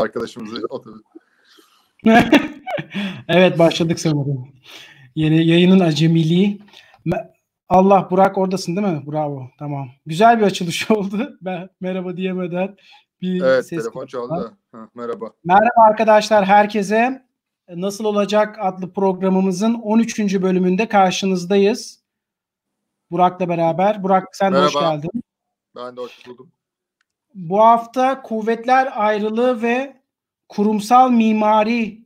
arkadaşımızı oturdu. evet başladık sanırım. Yeni yayının acemiliği. Allah Burak oradasın değil mi? Bravo. Tamam. Güzel bir açılış oldu. Ben merhaba diyemeden bir evet, ses telefon çaldı. Ha, merhaba. Merhaba arkadaşlar herkese. Nasıl olacak adlı programımızın 13. bölümünde karşınızdayız. Burak'la beraber. Burak sen merhaba. de hoş geldin. Ben de hoş buldum. Bu hafta kuvvetler ayrılığı ve kurumsal mimari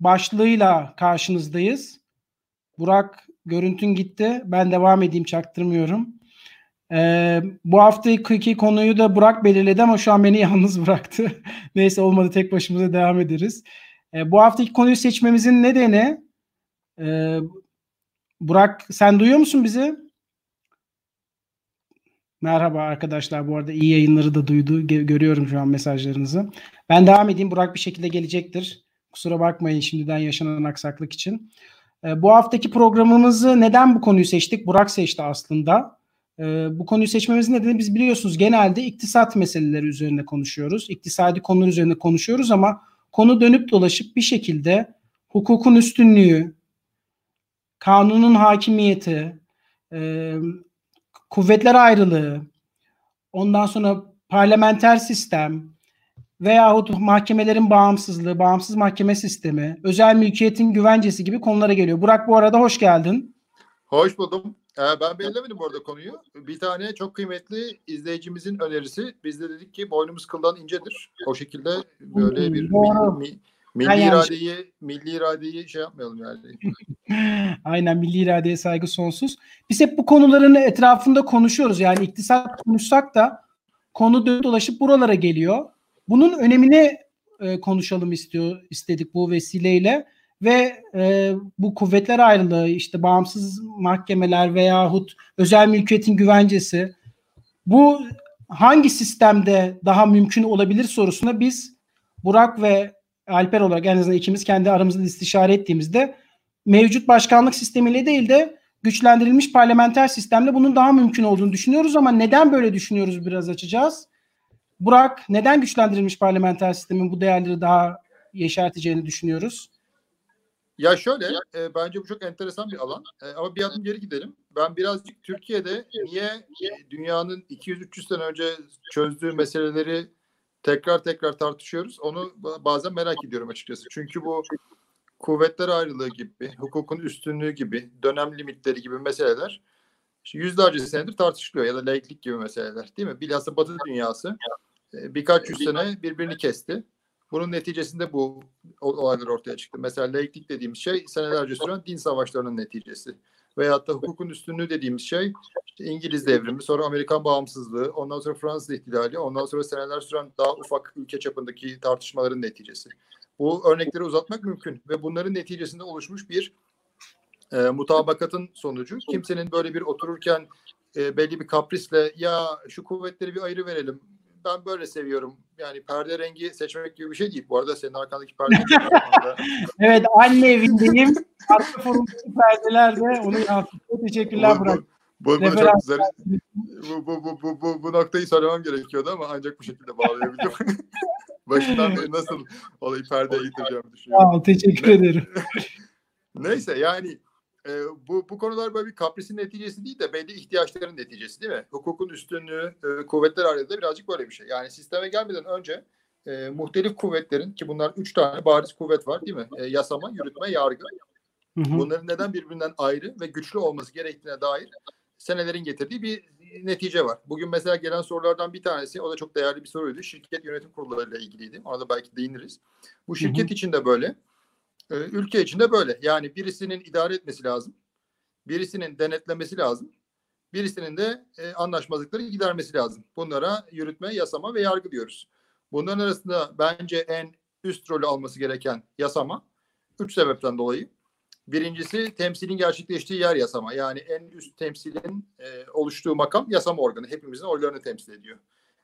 başlığıyla karşınızdayız. Burak görüntün gitti. Ben devam edeyim çaktırmıyorum. Ee, bu haftaki konuyu da Burak belirledi ama şu an beni yalnız bıraktı. Neyse olmadı tek başımıza devam ederiz. Ee, bu haftaki konuyu seçmemizin nedeni e, Burak sen duyuyor musun bizi? Merhaba arkadaşlar. Bu arada iyi yayınları da duydu. Görüyorum şu an mesajlarınızı. Ben devam edeyim. Burak bir şekilde gelecektir. Kusura bakmayın şimdiden yaşanan aksaklık için. E, bu haftaki programımızı neden bu konuyu seçtik? Burak seçti aslında. E, bu konuyu seçmemizin nedeni biz biliyorsunuz genelde iktisat meseleleri üzerine konuşuyoruz. İktisadi konular üzerine konuşuyoruz ama konu dönüp dolaşıp bir şekilde hukukun üstünlüğü, kanunun hakimiyeti, kuvvetler ayrılığı, ondan sonra parlamenter sistem veyahut mahkemelerin bağımsızlığı, bağımsız mahkeme sistemi, özel mülkiyetin güvencesi gibi konulara geliyor. Burak bu arada hoş geldin. Hoş buldum. Ee, ben belirlemedim bu arada konuyu. Bir tane çok kıymetli izleyicimizin önerisi. Biz de dedik ki boynumuz kıldan incedir. O şekilde böyle bir mi, mi, milli ben iradeyi yanlış. milli iradeyi şey yapmayalım yani. Aynen milli iradeye saygı sonsuz. Biz hep bu konuların etrafında konuşuyoruz. Yani iktisat konuşsak da konu dönüp dolaşıp buralara geliyor. Bunun önemini e, konuşalım istiyor istedik bu vesileyle ve e, bu kuvvetler ayrılığı işte bağımsız mahkemeler veyahut özel mülkiyetin güvencesi bu hangi sistemde daha mümkün olabilir sorusuna biz Burak ve Alper olarak en azından ikimiz kendi aramızda istişare ettiğimizde mevcut başkanlık sistemiyle değil de güçlendirilmiş parlamenter sistemle bunun daha mümkün olduğunu düşünüyoruz ama neden böyle düşünüyoruz biraz açacağız. Burak neden güçlendirilmiş parlamenter sistemin bu değerleri daha yeşerteceğini düşünüyoruz? Ya şöyle, e, bence bu çok enteresan bir alan. E, ama bir adım geri gidelim. Ben birazcık Türkiye'de niye e, dünyanın 200-300 sene önce çözdüğü meseleleri tekrar tekrar tartışıyoruz. Onu bazen merak ediyorum açıkçası. Çünkü bu kuvvetler ayrılığı gibi, hukukun üstünlüğü gibi, dönem limitleri gibi meseleler yüzlerce senedir tartışılıyor ya da laiklik gibi meseleler değil mi? Bilhassa Batı dünyası e, birkaç yüz sene birbirini kesti. Bunun neticesinde bu olaylar ortaya çıktı. Mesela laiklik dediğimiz şey senelerce süren din savaşlarının neticesi. Veyahut da hukukun üstünlüğü dediğimiz şey işte İngiliz devrimi, sonra Amerikan bağımsızlığı, ondan sonra Fransız ihtilali, ondan sonra seneler süren daha ufak ülke çapındaki tartışmaların neticesi. Bu örnekleri uzatmak mümkün ve bunların neticesinde oluşmuş bir e, mutabakatın sonucu. Kimsenin böyle bir otururken e, belli bir kaprisle ya şu kuvvetleri bir ayrı verelim. Ben böyle seviyorum. Yani perde rengi seçmek gibi bir şey değil. Bu arada senin arkandaki perde Evet anne evindeyim. Arka forumdaki perdeler de onu yansıtıyor. Teşekkürler Burak. Bu, bu, çok güzel. Bu, bu, bu, bu, bu, bu noktayı söylemem gerekiyordu ama ancak bu şekilde bağlayabildim. Başından beri nasıl olayı perdeye getireceğim düşünüyorum. Ol, teşekkür ederim. Neyse yani e, bu, bu konular böyle bir kaprisin neticesi değil de belli ihtiyaçların neticesi değil mi? Hukukun üstünlüğü, e, kuvvetler arasında birazcık böyle bir şey. Yani sisteme gelmeden önce e, muhtelif kuvvetlerin ki bunlar üç tane bariz kuvvet var değil mi? E, yasama, yürütme, yargı. Hı hı. Bunların neden birbirinden ayrı ve güçlü olması gerektiğine dair senelerin getirdiği bir netice var. Bugün mesela gelen sorulardan bir tanesi, o da çok değerli bir soruydu. Şirket yönetim kurullarıyla ilgiliydi. Ona da belki değiniriz. Bu şirket hı hı. için de böyle. Ee, ülke içinde böyle. Yani birisinin idare etmesi lazım. Birisinin denetlemesi lazım. Birisinin de e, anlaşmazlıkları gidermesi lazım. Bunlara yürütme, yasama ve yargı diyoruz. Bunların arasında bence en üst rolü alması gereken yasama. Üç sebepten dolayı. Birincisi temsilin gerçekleştiği yer yasama. Yani en üst temsilin e, oluştuğu makam yasama organı. Hepimizin oylarını temsil ediyor.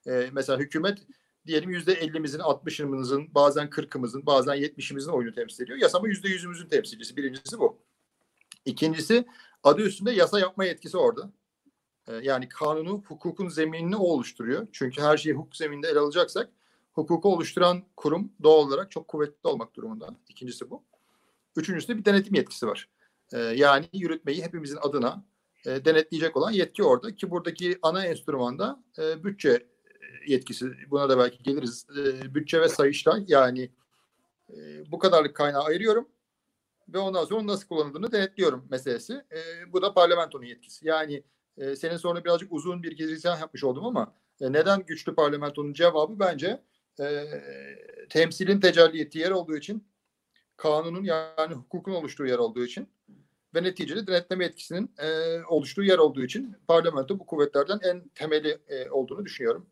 E, mesela hükümet diyelim yüzde ellimizin, altmışımızın, bazen kırkımızın, bazen yetmişimizin oyunu temsil ediyor. Yasama yüzde yüzümüzün temsilcisi. Birincisi bu. İkincisi adı üstünde yasa yapma yetkisi orada. Ee, yani kanunu, hukukun zeminini oluşturuyor. Çünkü her şeyi hukuk zemininde ele alacaksak hukuku oluşturan kurum doğal olarak çok kuvvetli olmak durumunda. İkincisi bu. Üçüncüsü de bir denetim yetkisi var. E, yani yürütmeyi hepimizin adına e, denetleyecek olan yetki orada ki buradaki ana enstrümanda e, bütçe yetkisi. Buna da belki geliriz. E, bütçe ve sayıştay yani e, bu kadarlık kaynağı ayırıyorum ve ondan sonra nasıl kullanıldığını denetliyorum meselesi. E, bu da parlamentonun yetkisi. Yani e, senin sonra birazcık uzun bir girizgah yapmış oldum ama e, neden güçlü parlamentonun cevabı bence e, temsilin tecelli ettiği yer olduğu için kanunun yani hukukun oluştuğu yer olduğu için ve neticede denetleme etkisinin e, oluştuğu yer olduğu için parlamento bu kuvvetlerden en temeli e, olduğunu düşünüyorum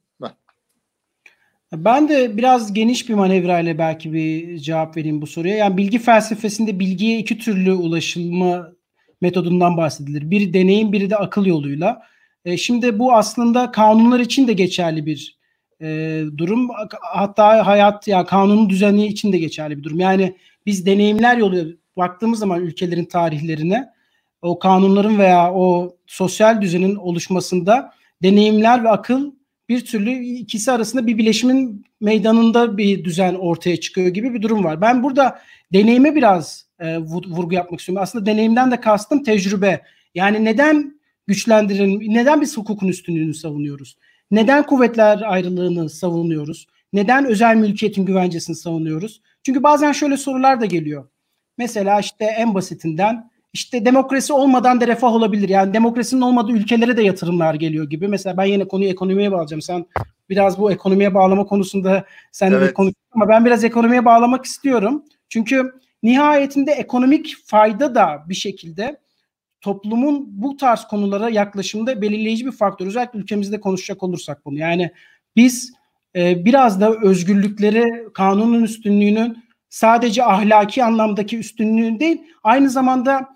ben. De biraz geniş bir manevrayla belki bir cevap vereyim bu soruya. Yani bilgi felsefesinde bilgiye iki türlü ulaşılma metodundan bahsedilir. Biri deneyim, biri de akıl yoluyla. E, şimdi bu aslında kanunlar için de geçerli bir e, durum. Hatta hayat ya yani kanunun düzeni için de geçerli bir durum. Yani biz deneyimler yolu baktığımız zaman ülkelerin tarihlerine o kanunların veya o sosyal düzenin oluşmasında deneyimler ve akıl bir türlü ikisi arasında bir bileşimin meydanında bir düzen ortaya çıkıyor gibi bir durum var. Ben burada deneyime biraz e, vurgu yapmak istiyorum. Aslında deneyimden de kastım tecrübe. Yani neden güçlendirelim, neden biz hukukun üstünlüğünü savunuyoruz? Neden kuvvetler ayrılığını savunuyoruz? Neden özel mülkiyetin güvencesini savunuyoruz? Çünkü bazen şöyle sorular da geliyor. Mesela işte en basitinden işte demokrasi olmadan da refah olabilir. Yani demokrasinin olmadığı ülkelere de yatırımlar geliyor gibi. Mesela ben yine konuyu ekonomiye bağlayacağım. Sen biraz bu ekonomiye bağlama konusunda sen evet. de konuştun ama ben biraz ekonomiye bağlamak istiyorum. Çünkü nihayetinde ekonomik fayda da bir şekilde toplumun bu tarz konulara yaklaşımında belirleyici bir faktör. Özellikle ülkemizde konuşacak olursak bunu. Yani biz e, biraz da özgürlükleri, kanunun üstünlüğünün sadece ahlaki anlamdaki üstünlüğün değil, aynı zamanda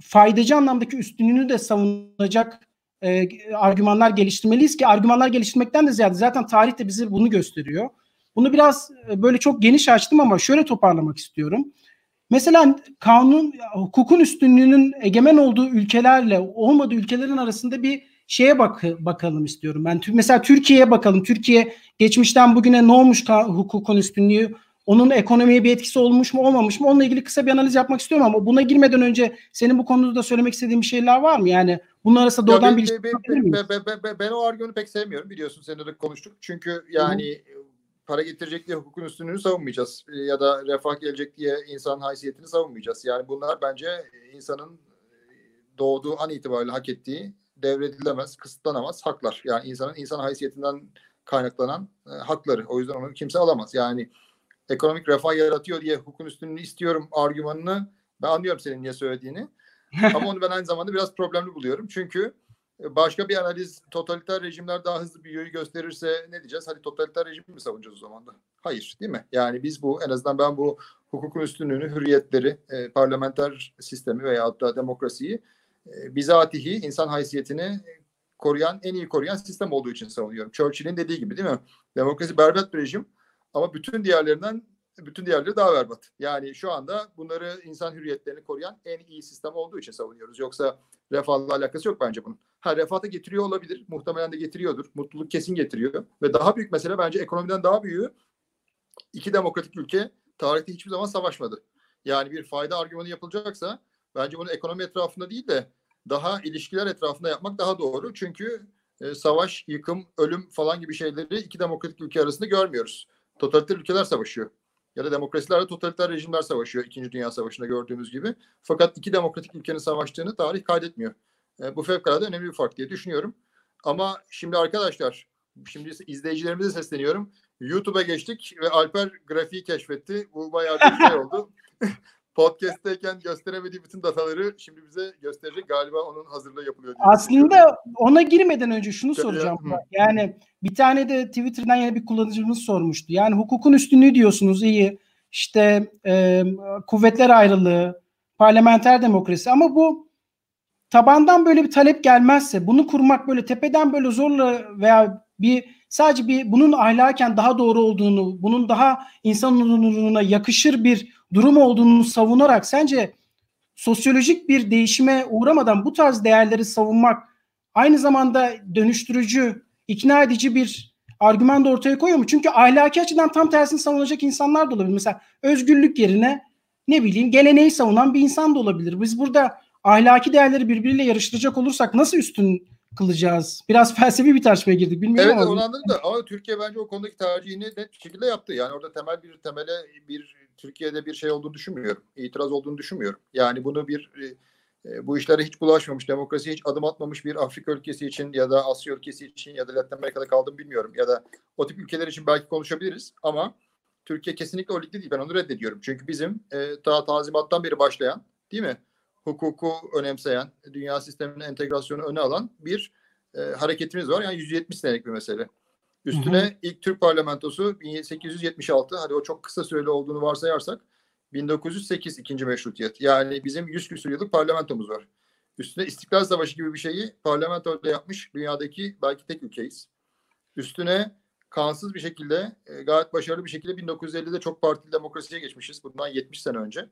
faydacı anlamdaki üstünlüğünü de savunacak e, argümanlar geliştirmeliyiz ki argümanlar geliştirmekten de ziyade zaten tarih de bize bunu gösteriyor. Bunu biraz e, böyle çok geniş açtım ama şöyle toparlamak istiyorum. Mesela kanun, hukukun üstünlüğünün egemen olduğu ülkelerle olmadığı ülkelerin arasında bir şeye bak bakalım istiyorum. Ben mesela Türkiye'ye bakalım. Türkiye geçmişten bugüne ne olmuş hukukun üstünlüğü? Onun ekonomiye bir etkisi olmuş mu olmamış mı? Onunla ilgili kısa bir analiz yapmak istiyorum ama buna girmeden önce senin bu konuda da söylemek istediğin bir şeyler var mı? Yani bunun arasında doğrudan bir ben, ben, ben, ben, ben, ben o argümanı pek sevmiyorum biliyorsun seninle de konuştuk. Çünkü yani Hı-hı. para getirecek diye hukukun üstünlüğünü savunmayacağız. Ya da refah gelecek diye insan haysiyetini savunmayacağız. Yani bunlar bence insanın doğduğu an itibariyle hak ettiği devredilemez, kısıtlanamaz haklar. Yani insanın insan haysiyetinden kaynaklanan e, hakları. O yüzden onu kimse alamaz. Yani ekonomik refah yaratıyor diye hukukun üstünlüğünü istiyorum argümanını ben anlıyorum senin niye söylediğini. Ama onu ben aynı zamanda biraz problemli buluyorum. Çünkü e, başka bir analiz totaliter rejimler daha hızlı bir yönü gösterirse ne diyeceğiz? Hadi totaliter rejimi mi savunacağız o zaman da? Hayır değil mi? Yani biz bu en azından ben bu hukukun üstünlüğünü, hürriyetleri, e, parlamenter sistemi veya da demokrasiyi e, bizatihi insan haysiyetini koruyan, en iyi koruyan sistem olduğu için savunuyorum. Churchill'in dediği gibi değil mi? Demokrasi berbat bir rejim ama bütün diğerlerinden bütün diğerleri daha berbat. Yani şu anda bunları insan hürriyetlerini koruyan en iyi sistem olduğu için savunuyoruz. Yoksa refahla alakası yok bence bunun. Ha refah da getiriyor olabilir. Muhtemelen de getiriyordur. Mutluluk kesin getiriyor. Ve daha büyük mesele bence ekonomiden daha büyüğü iki demokratik ülke tarihte hiçbir zaman savaşmadı. Yani bir fayda argümanı yapılacaksa bence bunu ekonomi etrafında değil de daha ilişkiler etrafında yapmak daha doğru. Çünkü e, savaş, yıkım, ölüm falan gibi şeyleri iki demokratik ülke arasında görmüyoruz totaliter ülkeler savaşıyor. Ya da demokrasilerle totaliter rejimler savaşıyor. İkinci Dünya Savaşı'nda gördüğümüz gibi. Fakat iki demokratik ülkenin savaştığını tarih kaydetmiyor. E, bu fevkalade önemli bir fark diye düşünüyorum. Ama şimdi arkadaşlar, şimdi izleyicilerimize sesleniyorum. YouTube'a geçtik ve Alper grafiği keşfetti. Bu bayağı bir şey oldu. podcast'teyken gösteremediği bütün dataları şimdi bize gösterecek. Galiba onun hazırlığı yapılıyor. Diye Aslında ona girmeden önce şunu soracağım. Ya. Yani bir tane de Twitter'dan yine bir kullanıcımız sormuştu. Yani hukukun üstünlüğü diyorsunuz iyi. İşte e, kuvvetler ayrılığı, parlamenter demokrasi ama bu tabandan böyle bir talep gelmezse bunu kurmak böyle tepeden böyle zorla veya bir sadece bir bunun ahlaken daha doğru olduğunu, bunun daha insan onuruna yakışır bir durum olduğunu savunarak sence sosyolojik bir değişime uğramadan bu tarz değerleri savunmak aynı zamanda dönüştürücü, ikna edici bir argüman da ortaya koyuyor mu? Çünkü ahlaki açıdan tam tersini savunacak insanlar da olabilir. Mesela özgürlük yerine ne bileyim geleneği savunan bir insan da olabilir. Biz burada ahlaki değerleri birbiriyle yarıştıracak olursak nasıl üstün kılacağız? Biraz felsefi bir tartışmaya girdik. Bilmiyorum evet ama. onu anladım da ama Türkiye bence o konudaki tercihini net bir şekilde yaptı. Yani orada temel bir temele bir Türkiye'de bir şey olduğunu düşünmüyorum. İtiraz olduğunu düşünmüyorum. Yani bunu bir e, bu işlere hiç bulaşmamış, demokrasiye hiç adım atmamış bir Afrika ülkesi için ya da Asya ülkesi için ya da Latin Amerika'da kaldım bilmiyorum. Ya da o tip ülkeler için belki konuşabiliriz ama Türkiye kesinlikle o ligde değil. Ben onu reddediyorum. Çünkü bizim e, ta tazimattan beri başlayan değil mi? Hukuku önemseyen, dünya sisteminin entegrasyonu öne alan bir e, hareketimiz var. Yani 170 senelik bir mesele. Üstüne hı hı. ilk Türk parlamentosu 1876. Hadi o çok kısa süreli olduğunu varsayarsak 1908 ikinci meşrutiyet. Yani bizim 100 küsur yıllık parlamentomuz var. Üstüne İstiklal Savaşı gibi bir şeyi parlamentoda yapmış dünyadaki belki tek ülkeyiz. Üstüne kansız bir şekilde e, gayet başarılı bir şekilde 1950'de çok partili demokrasiye geçmişiz. Bundan 70 sene önce.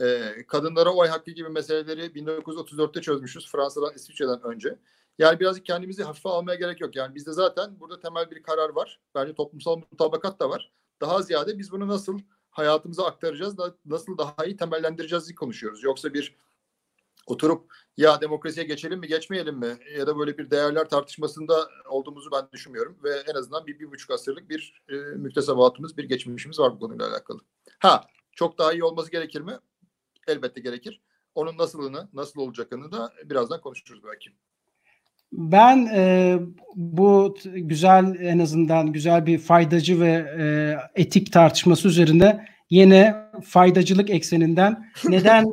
E, kadınlara oy hakkı gibi meseleleri 1934'te çözmüşüz Fransa'dan İsviçre'den önce. Yani birazcık kendimizi hafife almaya gerek yok. Yani bizde zaten burada temel bir karar var. Bence toplumsal mutabakat da var. Daha ziyade biz bunu nasıl hayatımıza aktaracağız, nasıl daha iyi temellendireceğiz konuşuyoruz. Yoksa bir oturup ya demokrasiye geçelim mi geçmeyelim mi ya da böyle bir değerler tartışmasında olduğumuzu ben düşünmüyorum ve en azından bir, bir buçuk asırlık bir e, müktesebatımız, bir geçmişimiz var bu konuyla alakalı. Ha çok daha iyi olması gerekir mi? Elbette gerekir. Onun nasılını, nasıl olacakını da birazdan konuşuruz belki. Ben e, bu güzel en azından güzel bir faydacı ve e, etik tartışması üzerinde yine faydacılık ekseninden neden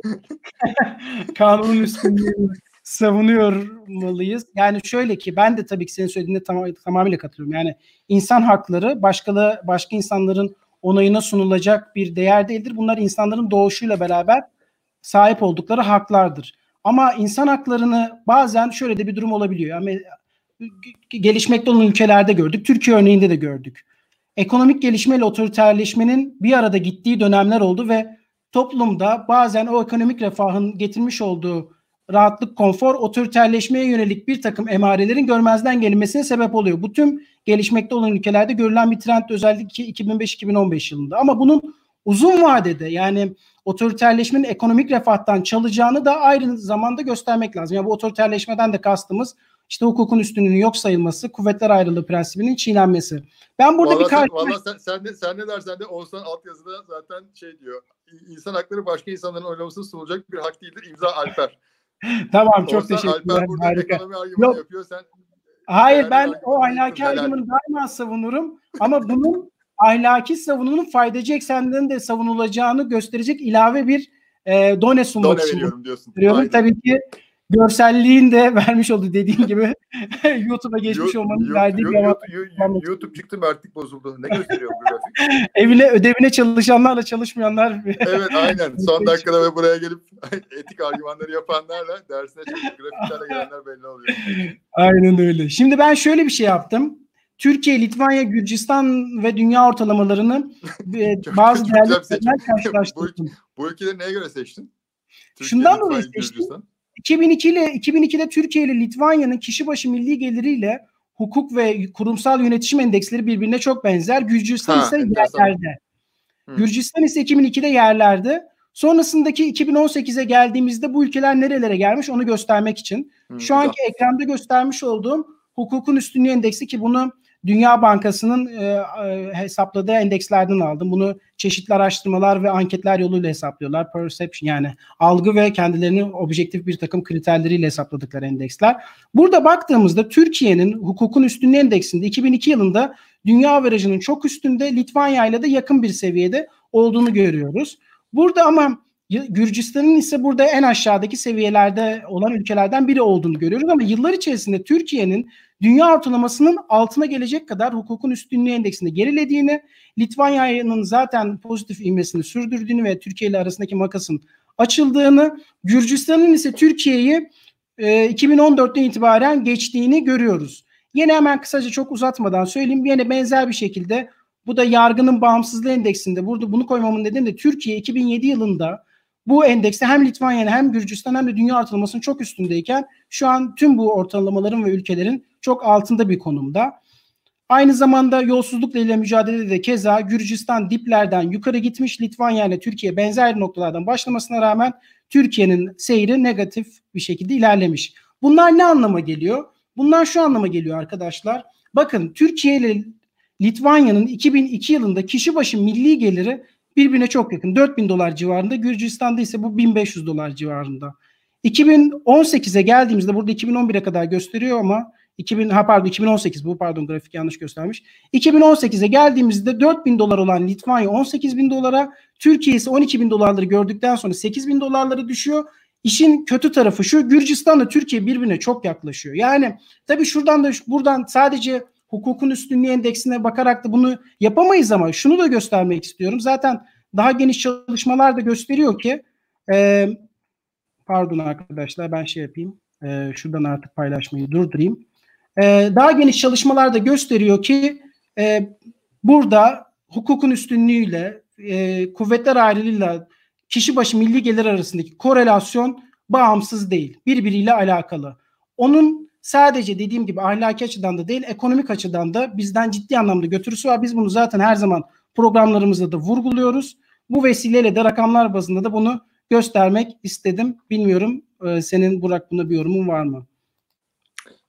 kanunun üstünlüğünü savunuyormalıyız? Yani şöyle ki ben de tabii ki senin söylediğine tam, tamamıyla katılıyorum. Yani insan hakları başkalı başka insanların onayına sunulacak bir değer değildir. Bunlar insanların doğuşuyla beraber sahip oldukları haklardır. Ama insan haklarını bazen şöyle de bir durum olabiliyor. Yani gelişmekte olan ülkelerde gördük. Türkiye örneğinde de gördük. Ekonomik gelişme ile otoriterleşmenin bir arada gittiği dönemler oldu ve toplumda bazen o ekonomik refahın getirmiş olduğu rahatlık, konfor, otoriterleşmeye yönelik bir takım emarelerin görmezden gelinmesine sebep oluyor. Bu tüm gelişmekte olan ülkelerde görülen bir trend özellikle 2005-2015 yılında. Ama bunun uzun vadede yani otoriterleşmenin ekonomik refahtan çalacağını da aynı zamanda göstermek lazım. Yani bu otoriterleşmeden de kastımız işte hukukun üstünlüğünün yok sayılması, kuvvetler ayrılığı prensibinin çiğnenmesi. Ben burada vallahi bir kar- Valla sen, sen, de, sen ne dersen de Oğuzhan altyazıda zaten şey diyor. İnsan hakları başka insanların oylamasına sunulacak bir hak değildir. İmza Alper. tamam çok teşekkür ederim. Alper burada Harika. ekonomi argümanı yok. yapıyor. Sen Hayır ben o ahlaki argümanı daima savunurum. Ama bunun ahlaki savununun faydacı eksenlerinin de savunulacağını gösterecek ilave bir e, done sunmak done için. veriyorum diyorsun. Tabii ki görselliğin de vermiş olduğu dediğim gibi YouTube'a geçmiş olmanın verdiği bir. YouTube, YouTube çıktı mı artık bozuldu. Ne gösteriyor bu grafik? Evine ödevine çalışanlarla çalışmayanlar. evet aynen. Son dakikada ve buraya gelip etik argümanları yapanlarla dersine çalışıp grafiklerle gelenler belli oluyor. Aynen öyle. Şimdi ben şöyle bir şey yaptım. Türkiye, Litvanya, Gürcistan ve dünya ortalamalarını e, bazı değerlerle karşılaştırdım. bu, bu ülkeleri neye göre seçtin? Türkiye, Şundan dolayı seçtim. 2002 ile 2002'de Türkiye ile Litvanya'nın kişi başı milli geliriyle hukuk ve kurumsal yönetişim endeksleri birbirine çok benzer. Gürcistan ha, ise yerlerde. Hı. Gürcistan ise 2002'de yerlerde. Sonrasındaki 2018'e geldiğimizde bu ülkeler nerelere gelmiş onu göstermek için. Hı, Şu anki güzel. ekranda göstermiş olduğum hukukun üstünlüğü endeksi ki bunu Dünya Bankası'nın e, hesapladığı endekslerden aldım. Bunu çeşitli araştırmalar ve anketler yoluyla hesaplıyorlar. Perception yani algı ve kendilerini objektif bir takım kriterleriyle hesapladıkları endeksler. Burada baktığımızda Türkiye'nin hukukun üstünlüğü endeksinde 2002 yılında dünya averajının çok üstünde Litvanya ile de yakın bir seviyede olduğunu görüyoruz. Burada ama Gürcistan'ın ise burada en aşağıdaki seviyelerde olan ülkelerden biri olduğunu görüyoruz ama yıllar içerisinde Türkiye'nin dünya ortalamasının altına gelecek kadar hukukun üstünlüğü endeksinde gerilediğini, Litvanya'nın zaten pozitif ivmesini sürdürdüğünü ve Türkiye ile arasındaki makasın açıldığını, Gürcistan'ın ise Türkiye'yi e, 2014'ten itibaren geçtiğini görüyoruz. Yine hemen kısaca çok uzatmadan söyleyeyim. Yine benzer bir şekilde bu da yargının bağımsızlığı endeksinde. Burada bunu koymamın nedeni de Türkiye 2007 yılında bu endekste hem Litvanya hem Gürcistan hem de dünya ortalamasının çok üstündeyken şu an tüm bu ortalamaların ve ülkelerin çok altında bir konumda. Aynı zamanda yolsuzlukla ile mücadelede de keza Gürcistan diplerden yukarı gitmiş. Litvanya ile Türkiye benzer noktalardan başlamasına rağmen Türkiye'nin seyri negatif bir şekilde ilerlemiş. Bunlar ne anlama geliyor? Bunlar şu anlama geliyor arkadaşlar. Bakın Türkiye ile Litvanya'nın 2002 yılında kişi başı milli geliri birbirine çok yakın. 4000 dolar civarında. Gürcistan'da ise bu 1500 dolar civarında. 2018'e geldiğimizde burada 2011'e kadar gösteriyor ama 2000 ha pardon 2018 bu pardon grafik yanlış göstermiş. 2018'e geldiğimizde 4000 dolar olan Litvanya 18 bin dolara, Türkiye ise 12 bin dolarları gördükten sonra 8 bin dolarları düşüyor. İşin kötü tarafı şu Gürcistan'la Türkiye birbirine çok yaklaşıyor. Yani tabii şuradan da buradan sadece hukukun üstünlüğü endeksine bakarak da bunu yapamayız ama şunu da göstermek istiyorum. Zaten daha geniş çalışmalar da gösteriyor ki e, pardon arkadaşlar ben şey yapayım. E, şuradan artık paylaşmayı durdurayım. E, daha geniş çalışmalar da gösteriyor ki e, burada hukukun üstünlüğüyle e, kuvvetler ayrılığıyla kişi başı milli gelir arasındaki korelasyon bağımsız değil. Birbiriyle alakalı. Onun sadece dediğim gibi ahlaki açıdan da değil ekonomik açıdan da bizden ciddi anlamda götürüsü var. Biz bunu zaten her zaman programlarımızda da vurguluyoruz. Bu vesileyle de rakamlar bazında da bunu göstermek istedim. Bilmiyorum e, senin Burak buna bir yorumun var mı?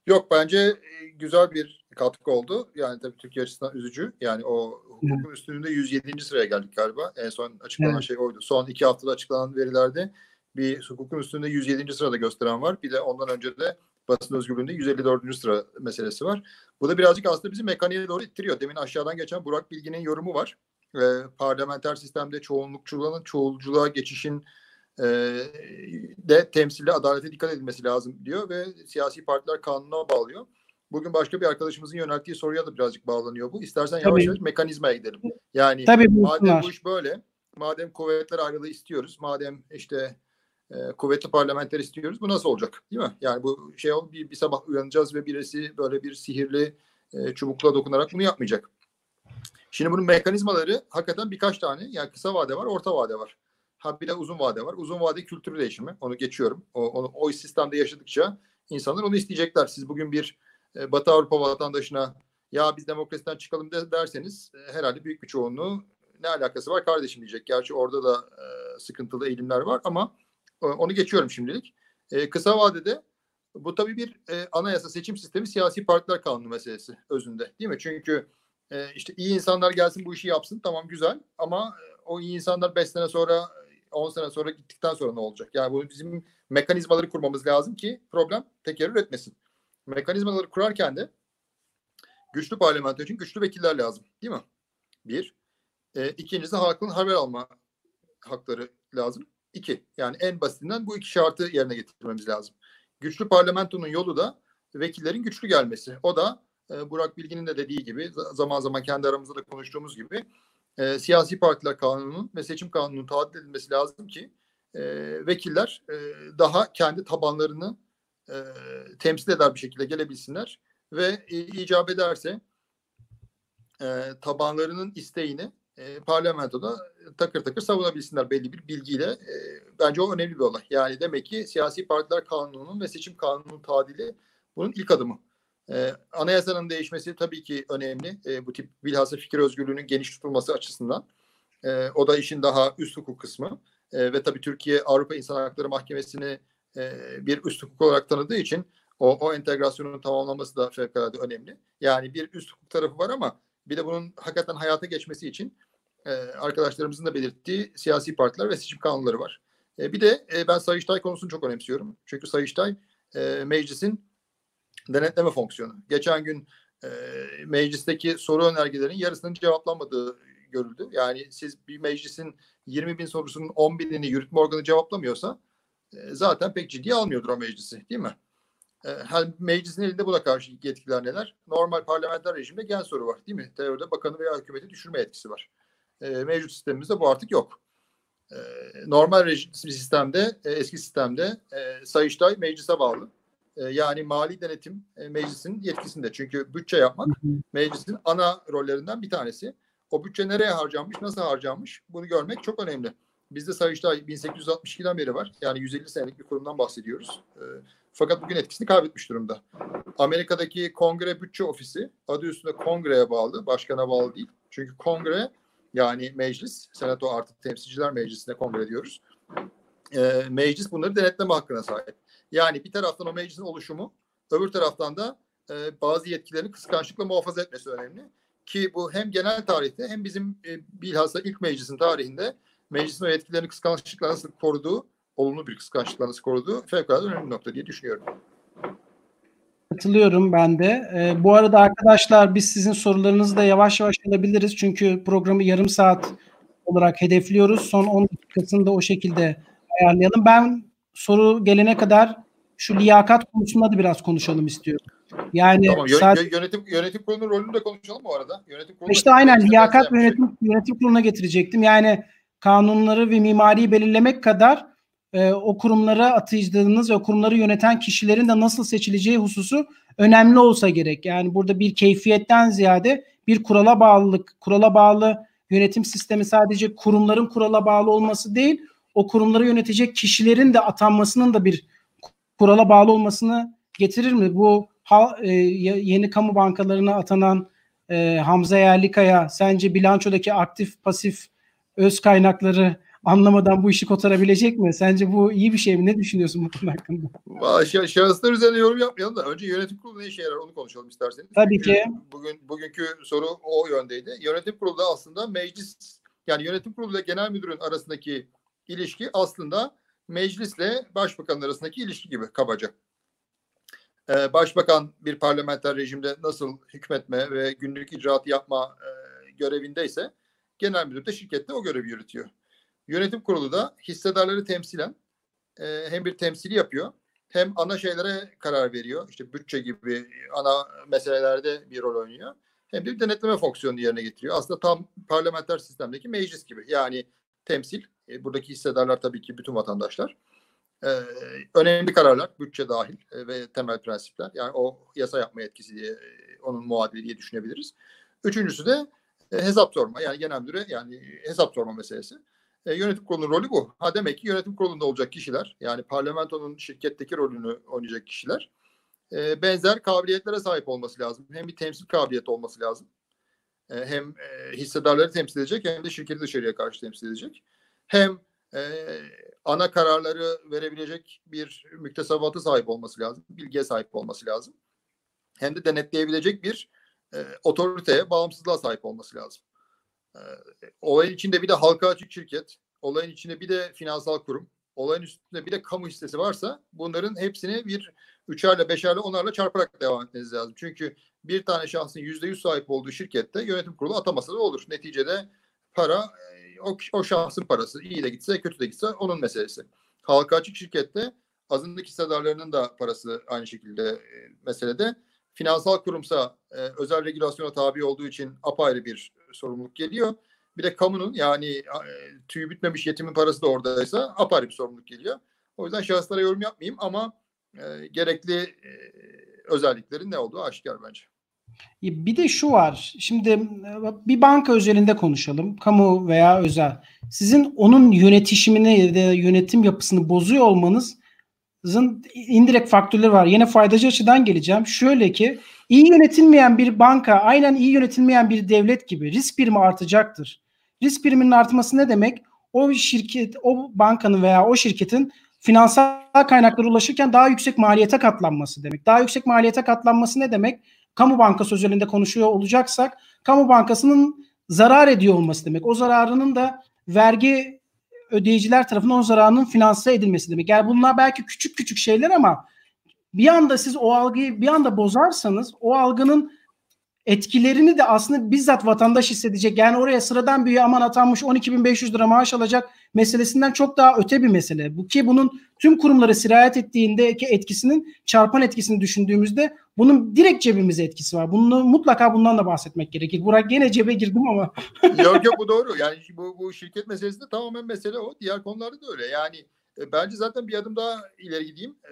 Yok bence e, güzel bir katkı oldu. Yani tabii Türkiye açısından üzücü. Yani o hukukun evet. üstünlüğünde 107. sıraya geldik galiba. En son açıklanan evet. şey oydu. Son iki haftada açıklanan verilerde bir hukukun üstünde 107. sırada gösteren var. Bir de ondan önce de basın özgürlüğünde 154. sıra meselesi var. Bu da birazcık aslında bizi mekaniğe doğru ittiriyor. Demin aşağıdan geçen Burak Bilgin'in yorumu var. E, parlamenter sistemde çoğunlukçuluğun çoğulculuğa geçişin e, de temsili adalete dikkat edilmesi lazım diyor ve siyasi partiler kanuna bağlıyor. Bugün başka bir arkadaşımızın yönelttiği soruya da birazcık bağlanıyor bu. İstersen yavaş Tabii. yavaş mekanizmaya gidelim. Yani Tabii, madem bu iş böyle, madem kuvvetler ayrılığı istiyoruz, madem işte e, kuvvetli parlamenter istiyoruz, bu nasıl olacak? Değil mi? Yani bu şey ol bir, bir sabah uyanacağız ve birisi böyle bir sihirli e, çubukla dokunarak bunu yapmayacak. Şimdi bunun mekanizmaları hakikaten birkaç tane. Yani kısa vade var, orta vade var. Ha bir de uzun vade var. Uzun vade kültürü değişimi. Onu geçiyorum. O, onu, o sistemde yaşadıkça insanlar onu isteyecekler. Siz bugün bir e, Batı Avrupa vatandaşına ya biz demokrasiden çıkalım de, derseniz e, herhalde büyük bir çoğunluğu ne alakası var kardeşim diyecek. Gerçi orada da e, sıkıntılı eğilimler var ama onu geçiyorum şimdilik. E, kısa vadede bu tabii bir e, anayasa seçim sistemi siyasi partiler kanunu meselesi özünde değil mi? Çünkü e, işte iyi insanlar gelsin bu işi yapsın tamam güzel ama e, o iyi insanlar 5 sene sonra 10 sene sonra gittikten sonra ne olacak? Yani bunu bizim mekanizmaları kurmamız lazım ki problem tekerrür etmesin. Mekanizmaları kurarken de güçlü parlamento için güçlü vekiller lazım. Değil mi? Bir. E, ikincisi halkın haber alma hakları lazım. İki. Yani en basitinden bu iki şartı yerine getirmemiz lazım. Güçlü parlamentonun yolu da vekillerin güçlü gelmesi. O da e, Burak Bilgin'in de dediği gibi zaman zaman kendi aramızda da konuştuğumuz gibi e, siyasi partiler kanununun ve seçim kanununun tadil edilmesi lazım ki e, vekiller e, daha kendi tabanlarını e, temsil eder bir şekilde gelebilsinler ve e, icap ederse e, tabanlarının isteğini e, parlamentoda takır takır savunabilsinler belli bir bilgiyle. E, bence o önemli bir olay. Yani demek ki siyasi partiler kanununun ve seçim kanununun tadili bunun ilk adımı. E, anayasanın değişmesi tabii ki önemli. E, bu tip bilhassa fikir özgürlüğünün geniş tutulması açısından. E, o da işin daha üst hukuk kısmı. E, ve tabii Türkiye Avrupa İnsan Hakları Mahkemesi'ni e, bir üst hukuk olarak tanıdığı için o, o entegrasyonun tamamlanması da fevkalade önemli. Yani bir üst hukuk tarafı var ama bir de bunun hakikaten hayata geçmesi için e, arkadaşlarımızın da belirttiği siyasi partiler ve seçim kanunları var. E, bir de e, ben Sayıştay konusunu çok önemsiyorum. Çünkü Sayıştay e, meclisin denetleme fonksiyonu. Geçen gün e, meclisteki soru önergelerin yarısının cevaplanmadığı görüldü. Yani siz bir meclisin 20 bin sorusunun 10 binini yürütme organı cevaplamıyorsa e, zaten pek ciddiye almıyordur o meclisi değil mi? E, her meclisin elinde buna karşı yetkiler neler? Normal parlamenter rejimde gen soru var değil mi? Teoride bakanı veya hükümeti düşürme etkisi var. E, mevcut sistemimizde bu artık yok. E, normal rejim sistemde, e, eski sistemde e, Sayıştay meclise bağlı e, yani mali denetim e, meclisin yetkisinde. Çünkü bütçe yapmak meclisin ana rollerinden bir tanesi. O bütçe nereye harcanmış, nasıl harcanmış bunu görmek çok önemli. Bizde Sayıştay 1862'den beri var. Yani 150 senelik bir kurumdan bahsediyoruz. E, Fakat bugün etkisini kaybetmiş durumda. Amerika'daki Kongre Bütçe Ofisi adı üstünde kongreye bağlı, başkana bağlı değil. Çünkü kongre yani meclis, senato artı temsilciler meclisine kongre diyoruz. E, meclis bunları denetleme hakkına sahip. Yani bir taraftan o meclisin oluşumu, öbür taraftan da e, bazı yetkilerini kıskançlıkla muhafaza etmesi önemli. Ki bu hem genel tarihte hem bizim e, bilhassa ilk meclisin tarihinde meclisin o yetkilerini kıskançlıkla nasıl koruduğu, olumlu bir kıskançlıkla nasıl koruduğu fevkalade önemli nokta diye düşünüyorum. Katılıyorum ben de. Ee, bu arada arkadaşlar biz sizin sorularınızı da yavaş yavaş alabiliriz. Çünkü programı yarım saat olarak hedefliyoruz. Son 10 dakikasını da o şekilde ayarlayalım. Ben soru gelene kadar şu liyakat konusunda da biraz konuşalım istiyorum. Yani tamam, yö- sadece... yönetim yönetim kurulunun rolünü de konuşalım bu arada. Yönetim kurulu işte aynen liyakat ve yönetim, yönetim kuruluna getirecektim. Yani kanunları ve mimariyi belirlemek kadar e, o kurumlara atayacağınız ve kurumları yöneten kişilerin de nasıl seçileceği hususu önemli olsa gerek. Yani burada bir keyfiyetten ziyade bir kurala bağlılık, kurala bağlı yönetim sistemi sadece kurumların kurala bağlı olması değil, o kurumları yönetecek kişilerin de atanmasının da bir kurala bağlı olmasını getirir mi? Bu ha, e, yeni kamu bankalarına atanan e, Hamza Yerlikaya sence bilançodaki aktif pasif öz kaynakları anlamadan bu işi kotarabilecek mi? Sence bu iyi bir şey mi? Ne düşünüyorsun bu konu hakkında? Şah, şahıslar üzerine yorum yapmayalım da önce yönetim kurulu ne işe yarar onu konuşalım isterseniz. Tabii Çünkü ki. Bugün bugünkü soru o yöndeydi. Yönetim kurulu da aslında meclis yani yönetim kurulu ile genel müdürün arasındaki ilişki aslında meclisle başbakanın arasındaki ilişki gibi kabaca. Ee, başbakan bir parlamenter rejimde nasıl hükmetme ve günlük icraat yapma e, görevindeyse genel müdür de şirkette o görevi yürütüyor. Yönetim kurulu da hissedarları temsilen e, hem bir temsili yapıyor hem ana şeylere karar veriyor. İşte bütçe gibi ana meselelerde bir rol oynuyor. Hem de bir denetleme fonksiyonu yerine getiriyor. Aslında tam parlamenter sistemdeki meclis gibi. Yani temsil, e, buradaki hissedarlar tabii ki bütün vatandaşlar. Ee, önemli kararlar, bütçe dahil e, ve temel prensipler. Yani o yasa yapma etkisi diye, e, onun muadili diye düşünebiliriz. Üçüncüsü de e, hesap sorma. Yani genel müdüre yani hesap sorma meselesi. E, yönetim kurulunun rolü bu. Ha demek ki yönetim kurulunda olacak kişiler, yani parlamentonun şirketteki rolünü oynayacak kişiler e, benzer kabiliyetlere sahip olması lazım. Hem bir temsil kabiliyeti olması lazım. E, hem e, hissedarları temsil edecek hem de şirketi dışarıya karşı temsil edecek. Hem e, ana kararları verebilecek bir müktesebatı sahip olması lazım. Bilgiye sahip olması lazım. Hem de denetleyebilecek bir e, otoriteye, bağımsızlığa sahip olması lazım. E, olayın içinde bir de halka açık şirket, olayın içinde bir de finansal kurum, olayın üstünde bir de kamu hissesi varsa bunların hepsini bir üçerle, beşerle, onarla çarparak devam etmeniz lazım. Çünkü bir tane şahsın yüzde yüz sahip olduğu şirkette yönetim kurulu atamasa da olur. Neticede para o, o şahsın parası. iyi de gitse kötü de gitse onun meselesi. Halka açık şirkette azınlık hissedarlarının da parası aynı şekilde e, meselede. Finansal kurumsa e, özel regülasyona tabi olduğu için apayrı bir sorumluluk geliyor. Bir de kamunun yani e, tüyü bitmemiş yetimin parası da oradaysa apayrı bir sorumluluk geliyor. O yüzden şahıslara yorum yapmayayım ama e, gerekli e, özelliklerin ne olduğu aşikar bence. Bir de şu var. Şimdi bir banka özelinde konuşalım. Kamu veya özel. Sizin onun yönetişimini ya da yönetim yapısını bozuyor olmanızın indirekt faktörleri var. Yine faydacı açıdan geleceğim. Şöyle ki iyi yönetilmeyen bir banka aynen iyi yönetilmeyen bir devlet gibi risk birimi artacaktır. Risk biriminin artması ne demek? O şirket, o bankanın veya o şirketin finansal kaynaklara ulaşırken daha yüksek maliyete katlanması demek. Daha yüksek maliyete katlanması ne demek? kamu bankası özelinde konuşuyor olacaksak kamu bankasının zarar ediyor olması demek. O zararının da vergi ödeyiciler tarafından o zararının finanse edilmesi demek. Yani bunlar belki küçük küçük şeyler ama bir anda siz o algıyı bir anda bozarsanız o algının etkilerini de aslında bizzat vatandaş hissedecek. Yani oraya sıradan bir aman atanmış 12.500 lira maaş alacak meselesinden çok daha öte bir mesele. Bu ki bunun tüm kurumlara sirayet ettiğindeki etkisinin çarpan etkisini düşündüğümüzde bunun direkt cebimize etkisi var. Bunu mutlaka bundan da bahsetmek gerekir. Burak gene cebe girdim ama. yok yok bu doğru. Yani bu, bu şirket meselesinde tamamen mesele o. Diğer konularda da öyle. Yani e, bence zaten bir adım daha ileri gideyim. E,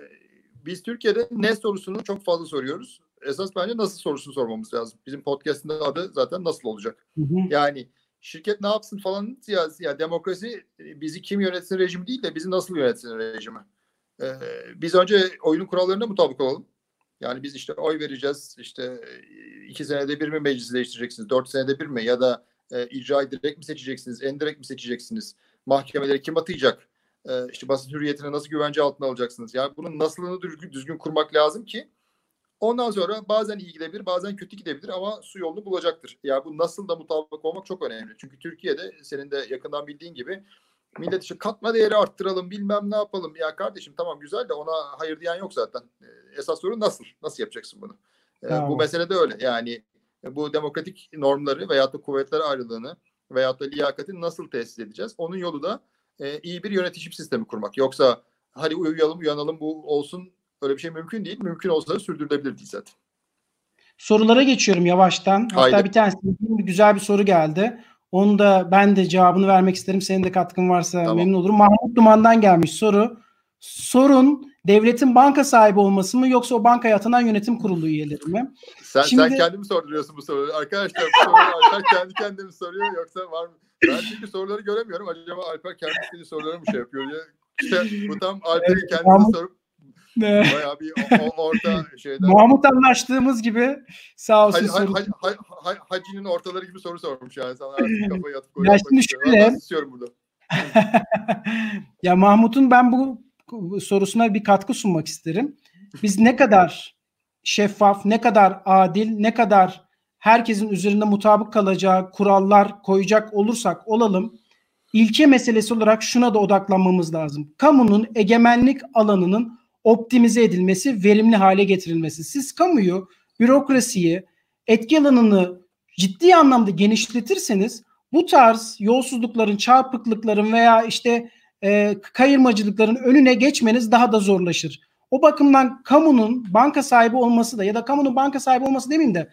biz Türkiye'de ne sorusunu çok fazla soruyoruz esas bence nasıl sorusunu sormamız lazım. Bizim podcast'ın adı zaten nasıl olacak? Hı hı. Yani şirket ne yapsın falan siyasi ya demokrasi e, bizi kim yönetsin rejimi değil de bizi nasıl yönetsin rejimi. E, biz önce oyunun kurallarına mutabık olalım. Yani biz işte oy vereceğiz. İşte iki senede bir mi meclisi değiştireceksiniz? Dört senede bir mi? Ya da e, icrayı direkt mi seçeceksiniz? Endirekt mi seçeceksiniz? Mahkemeleri kim atayacak? E, işte basın hürriyetine nasıl güvence altına alacaksınız? Yani bunun nasılını düzgün, düzgün kurmak lazım ki ondan sonra bazen iyi gidebilir, bazen kötü gidebilir ama su yolunu bulacaktır. Ya yani bu nasıl da mutabık olmak çok önemli. Çünkü Türkiye'de senin de yakından bildiğin gibi millet işte katma değeri arttıralım bilmem ne yapalım. Ya kardeşim tamam güzel de ona hayır diyen yok zaten. E, esas soru nasıl? Nasıl yapacaksın bunu? Tamam. Bu mesele de öyle. Yani bu demokratik normları veyahut da kuvvetler ayrılığını veyahut da liyakati nasıl tesis edeceğiz? Onun yolu da e, iyi bir yönetişim sistemi kurmak. Yoksa hadi uyuyalım uyanalım bu olsun öyle bir şey mümkün değil. Mümkün olsa da sürdürülebilir değil zaten. Sorulara geçiyorum yavaştan. Hatta Haydi. bir tanesi güzel bir soru geldi. Onu da ben de cevabını vermek isterim. Senin de katkın varsa tamam. memnun olurum. Mahmut Duman'dan gelmiş soru. Sorun devletin banka sahibi olması mı yoksa o bankaya atanan yönetim kurulu üyeleri mi? Sen, Şimdi... sen kendin mi sorduruyorsun bu soruyu? Arkadaşlar bu soruyu Alper kendi kendine mi soruyor yoksa var mı? Ben çünkü soruları göremiyorum. Acaba Alper kendi istediği soruları mı şey yapıyor diye. İşte bu tam Alper'in kendine sorup Bayağı bir o, orta şeyden. Mahmut anlaştığımız gibi sağ olsun. Hac, hac, hac, hac, hacinin ortaları gibi soru sormuş yani. Sana kafayı atıp ya şimdi şöyle. burada. ya Mahmut'un ben bu sorusuna bir katkı sunmak isterim. Biz ne kadar şeffaf, ne kadar adil, ne kadar herkesin üzerinde mutabık kalacağı kurallar koyacak olursak olalım ilke meselesi olarak şuna da odaklanmamız lazım. Kamunun egemenlik alanının optimize edilmesi, verimli hale getirilmesi. Siz kamuyu, bürokrasiyi, etki alanını ciddi anlamda genişletirseniz bu tarz yolsuzlukların, çarpıklıkların veya işte e, kayırmacılıkların önüne geçmeniz daha da zorlaşır. O bakımdan kamunun banka sahibi olması da ya da kamunun banka sahibi olması demeyeyim de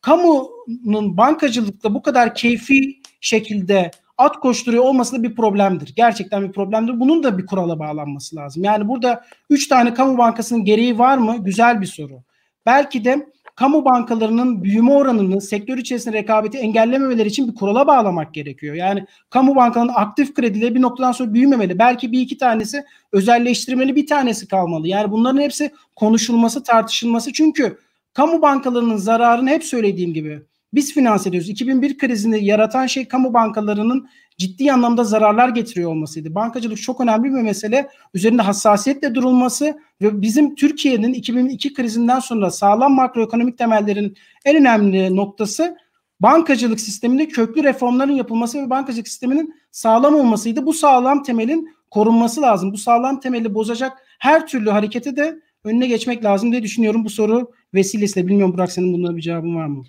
kamunun bankacılıkta bu kadar keyfi şekilde at koşturuyor olması da bir problemdir. Gerçekten bir problemdir. Bunun da bir kurala bağlanması lazım. Yani burada 3 tane kamu bankasının gereği var mı? Güzel bir soru. Belki de kamu bankalarının büyüme oranını sektör içerisinde rekabeti engellememeleri için bir kurala bağlamak gerekiyor. Yani kamu bankalarının aktif kredileri bir noktadan sonra büyümemeli. Belki bir iki tanesi özelleştirmeli bir tanesi kalmalı. Yani bunların hepsi konuşulması, tartışılması. Çünkü kamu bankalarının zararını hep söylediğim gibi biz finanse ediyoruz. 2001 krizini yaratan şey kamu bankalarının ciddi anlamda zararlar getiriyor olmasıydı. Bankacılık çok önemli bir mesele. Üzerinde hassasiyetle durulması ve bizim Türkiye'nin 2002 krizinden sonra sağlam makroekonomik temellerin en önemli noktası bankacılık sisteminde köklü reformların yapılması ve bankacılık sisteminin sağlam olmasıydı. Bu sağlam temelin korunması lazım. Bu sağlam temeli bozacak her türlü hareketi de önüne geçmek lazım diye düşünüyorum. Bu soru vesilesiyle bilmiyorum Burak senin bununla bir cevabın var mı?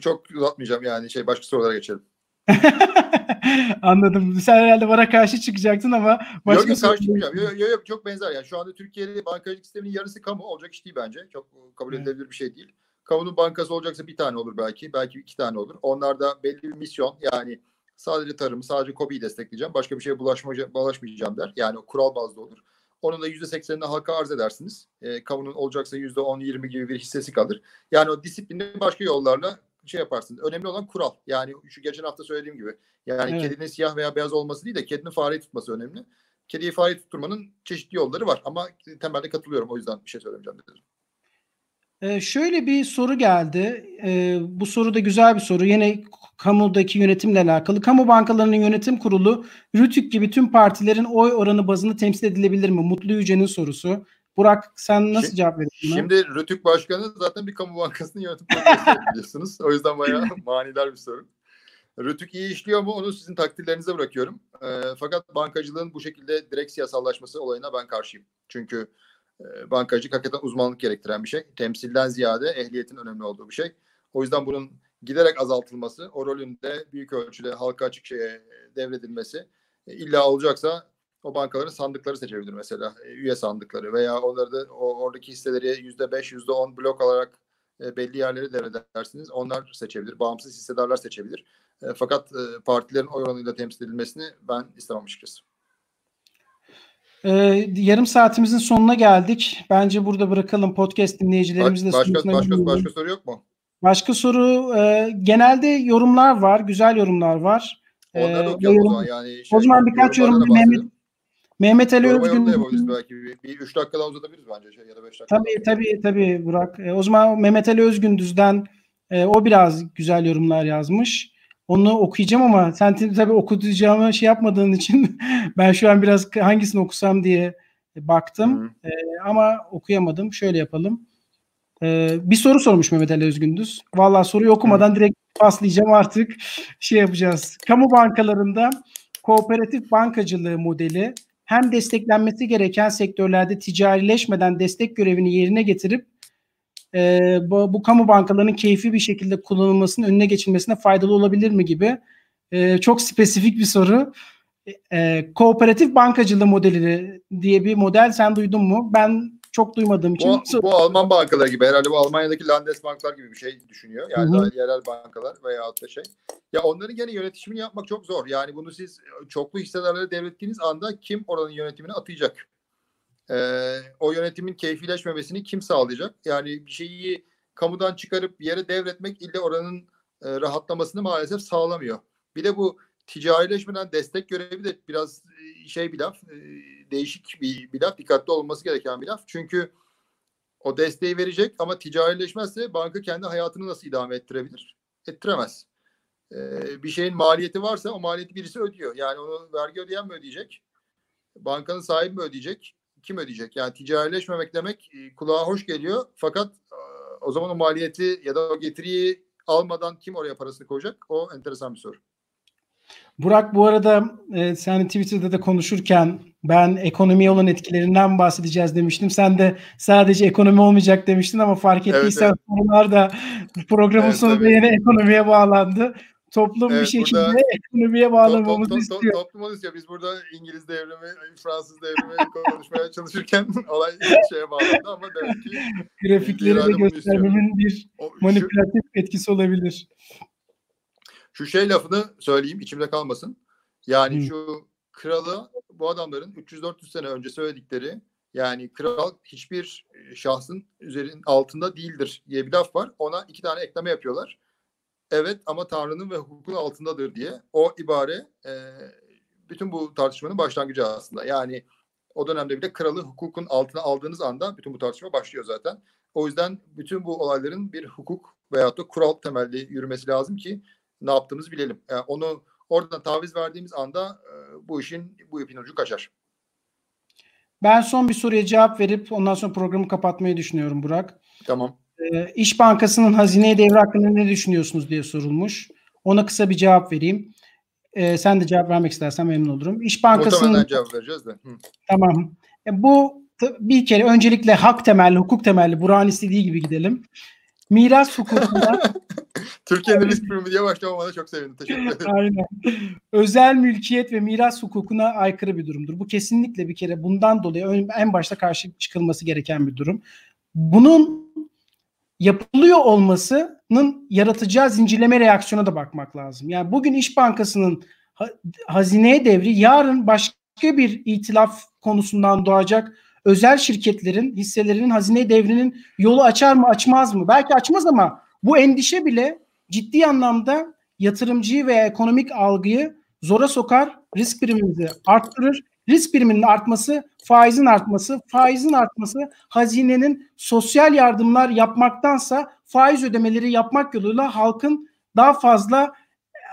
Çok uzatmayacağım yani şey başka sorulara geçelim. Anladım. Sen herhalde bana karşı çıkacaksın ama başka yok, yok, karşı çıkmayacağım. Yok, yok, yok, çok benzer. Yani şu anda Türkiye'de bankacılık sisteminin yarısı kamu olacak iş değil bence. Çok kabul edilebilir evet. bir şey değil. Kamunun bankası olacaksa bir tane olur belki. Belki iki tane olur. Onlarda belli bir misyon yani sadece tarımı, sadece kobiyi destekleyeceğim. Başka bir şeye bulaşmayacağım, bulaşmayacağım der. Yani o kural bazlı olur. Onun da %80'ini halka arz edersiniz. E, kamunun olacaksa %10-20 gibi bir hissesi kalır. Yani o disiplini başka yollarla şey yaparsın. Önemli olan kural. Yani şu geçen hafta söylediğim gibi. Yani evet. kedinin siyah veya beyaz olması değil de kedinin fareyi tutması önemli. Kediyi fareyi tutturmanın çeşitli yolları var ama temelde katılıyorum. O yüzden bir şey söylemeyeceğim dedim. Ee, şöyle bir soru geldi. Ee, bu soru da güzel bir soru. Yine kamudaki yönetimle alakalı. Kamu bankalarının yönetim kurulu Rütük gibi tüm partilerin oy oranı bazında temsil edilebilir mi? Mutlu Yüce'nin sorusu. Burak sen nasıl şimdi, cevap verirsin? Şimdi Rütük Başkanı zaten bir kamu bankasının yönetim kurulu biliyorsunuz. O yüzden bayağı manidar bir soru. Rütük iyi işliyor mu onu sizin takdirlerinize bırakıyorum. E, fakat bankacılığın bu şekilde direkt siyasallaşması olayına ben karşıyım. Çünkü e, bankacılık hakikaten uzmanlık gerektiren bir şey. Temsilden ziyade ehliyetin önemli olduğu bir şey. O yüzden bunun giderek azaltılması, o rolün de büyük ölçüde halka açık şeye devredilmesi e, illa olacaksa o bankaların sandıkları seçebilir mesela. E, üye sandıkları veya onları da o, oradaki hisseleri yüzde beş, yüzde on blok alarak e, belli yerleri devredersiniz. Onlar seçebilir. Bağımsız hissedarlar seçebilir. E, fakat e, partilerin oy oranıyla temsil edilmesini ben istemem açıkçası. Ee, yarım saatimizin sonuna geldik. Bence burada bırakalım podcast dinleyicilerimizle. Başka, başka, başka, başka soru yok mu? Başka soru e, genelde yorumlar var. Güzel yorumlar var. Onları ee, o zaman. Yani şey, o zaman birkaç yorum Mehmet, Mehmet Ali Yoruma Özgün yapabiliriz belki. Bir, bir üç dakika daha uzatabiliriz bence şey, ya da beş dakika. Tabii tabii tabii Burak. E, o zaman Mehmet Ali Özgündüz'den e, o biraz güzel yorumlar yazmış. Onu okuyacağım ama sen tabii okutacağımı şey yapmadığın için ben şu an biraz hangisini okusam diye baktım. Hı. E, ama okuyamadım. Şöyle yapalım. E, bir soru sormuş Mehmet Ali Özgündüz. Vallahi soruyu okumadan direkt paslayacağım artık. Şey yapacağız. Kamu bankalarında kooperatif bankacılığı modeli hem desteklenmesi gereken sektörlerde ticarileşmeden destek görevini yerine getirip e, bu, bu kamu bankalarının keyfi bir şekilde kullanılmasının önüne geçilmesine faydalı olabilir mi gibi e, çok spesifik bir soru. E, kooperatif bankacılığı modeli diye bir model sen duydun mu? Ben çok duymadığım için. Bu, bu Alman bankaları gibi herhalde bu Almanya'daki Landesbanklar gibi bir şey düşünüyor. Yani Hı hı. daha yerel bankalar veya da şey. Ya onların gene yönetimini yapmak çok zor. Yani bunu siz çoklu hissedarlara devrettiğiniz anda kim oranın yönetimini atayacak? Ee, o yönetimin keyfileşmemesini kim sağlayacak? Yani bir şeyi kamudan çıkarıp bir yere devretmek ille oranın e, rahatlamasını maalesef sağlamıyor. Bir de bu ticarileşmeden destek görevi de biraz e, şey bir laf, e, değişik bir, bir laf, dikkatli olması gereken bir laf. Çünkü o desteği verecek ama ticarileşmezse banka kendi hayatını nasıl idame ettirebilir? Ettiremez. Ee, bir şeyin maliyeti varsa o maliyeti birisi ödüyor. Yani onu vergi ödeyen mi ödeyecek? Bankanın sahibi mi ödeyecek? Kim ödeyecek? Yani ticarileşmemek demek e, kulağa hoş geliyor. Fakat e, o zaman o maliyeti ya da o getiriyi almadan kim oraya parasını koyacak? O enteresan bir soru. Burak bu arada e, sen Twitter'da da konuşurken ben ekonomiye olan etkilerinden bahsedeceğiz demiştim. Sen de sadece ekonomi olmayacak demiştin ama fark Evet, ettiysen evet. sorular da programın Evet, sonunda yine ekonomiye bağlandı. Toplum bir Evet, şekilde burada- ekonomiye To- to- bağlamamızı to- to- istiyor. toplum onu istiyor. Biz burada İngiliz devrimi, Fransız devrimi konuşmaya çalışırken olay şeye bağlandı ama demek ki Grafikleri de göstermenin bir manipülatif etkisi olabilir. Şu şey lafını söyleyeyim içimde kalmasın. Yani Hı. şu kralı bu adamların 300-400 sene önce söyledikleri yani kral hiçbir e, şahsın üzerin altında değildir diye bir laf var. Ona iki tane ekleme yapıyorlar. Evet ama Tanrı'nın ve hukukun altındadır diye. O ibare e, bütün bu tartışmanın başlangıcı aslında. Yani o dönemde bile kralı hukukun altına aldığınız anda bütün bu tartışma başlıyor zaten. O yüzden bütün bu olayların bir hukuk veyahut da kural temelli yürümesi lazım ki ne yaptığımızı bilelim. Yani onu oradan taviz verdiğimiz anda e, bu işin bu ipin ucu kaçar. Ben son bir soruya cevap verip ondan sonra programı kapatmayı düşünüyorum Burak. Tamam. Ee, İş Bankası'nın hazineye devri hakkında ne düşünüyorsunuz diye sorulmuş. Ona kısa bir cevap vereyim. Ee, sen de cevap vermek istersen memnun olurum. İş Bankası'nın Muhtemelen cevap vereceğiz de. Hı. tamam. E, bu bir kere öncelikle hak temelli, hukuk temelli, Burak'ın istediği gibi gidelim. Miras hukukunda Türkiye'nin risk primi diye başlamama da çok sevindim. Teşekkür ederim. Aynen. Özel mülkiyet ve miras hukukuna aykırı bir durumdur. Bu kesinlikle bir kere bundan dolayı en başta karşı çıkılması gereken bir durum. Bunun yapılıyor olmasının yaratacağı zincirleme reaksiyona da bakmak lazım. Yani bugün İş Bankası'nın ha- hazineye devri yarın başka bir itilaf konusundan doğacak özel şirketlerin hisselerinin hazine devrinin yolu açar mı açmaz mı? Belki açmaz ama bu endişe bile ciddi anlamda yatırımcıyı veya ekonomik algıyı zora sokar, risk primimizi arttırır. Risk priminin artması, faizin artması, faizin artması hazinenin sosyal yardımlar yapmaktansa faiz ödemeleri yapmak yoluyla halkın daha fazla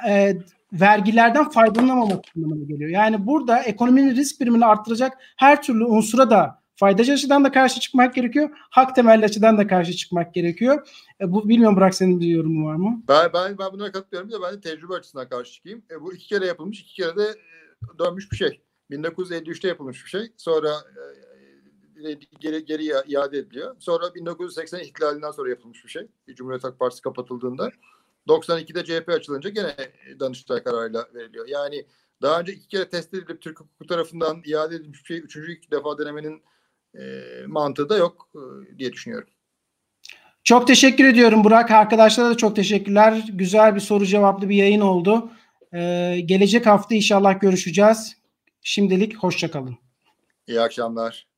e, vergilerden faydalanamamak anlamına geliyor. Yani burada ekonominin risk primini arttıracak her türlü unsura da faydacı açıdan da karşı çıkmak gerekiyor. Hak temelli açıdan da karşı çıkmak gerekiyor. E, bu bilmiyorum Burak senin bir yorumun var mı? Ben, ben, ben bunlara katılıyorum. De ben de tecrübe açısından karşı çıkayım. E, bu iki kere yapılmış, iki kere de e, dönmüş bir şey. 1953'te yapılmış bir şey. Sonra e, geri, geri ia- iade ediliyor. Sonra 1980 ihtilalinden sonra yapılmış bir şey. Cumhuriyet Halk Partisi kapatıldığında. 92'de CHP açılınca gene Danıştay kararıyla veriliyor. Yani daha önce iki kere test edilip Türk hukuku tarafından iade edilmiş bir şey üçüncü ilk defa denemenin e, mantığı da yok e, diye düşünüyorum. Çok teşekkür ediyorum Burak. Arkadaşlara da çok teşekkürler. Güzel bir soru cevaplı bir yayın oldu. Ee, gelecek hafta inşallah görüşeceğiz. Şimdilik hoşçakalın. İyi akşamlar.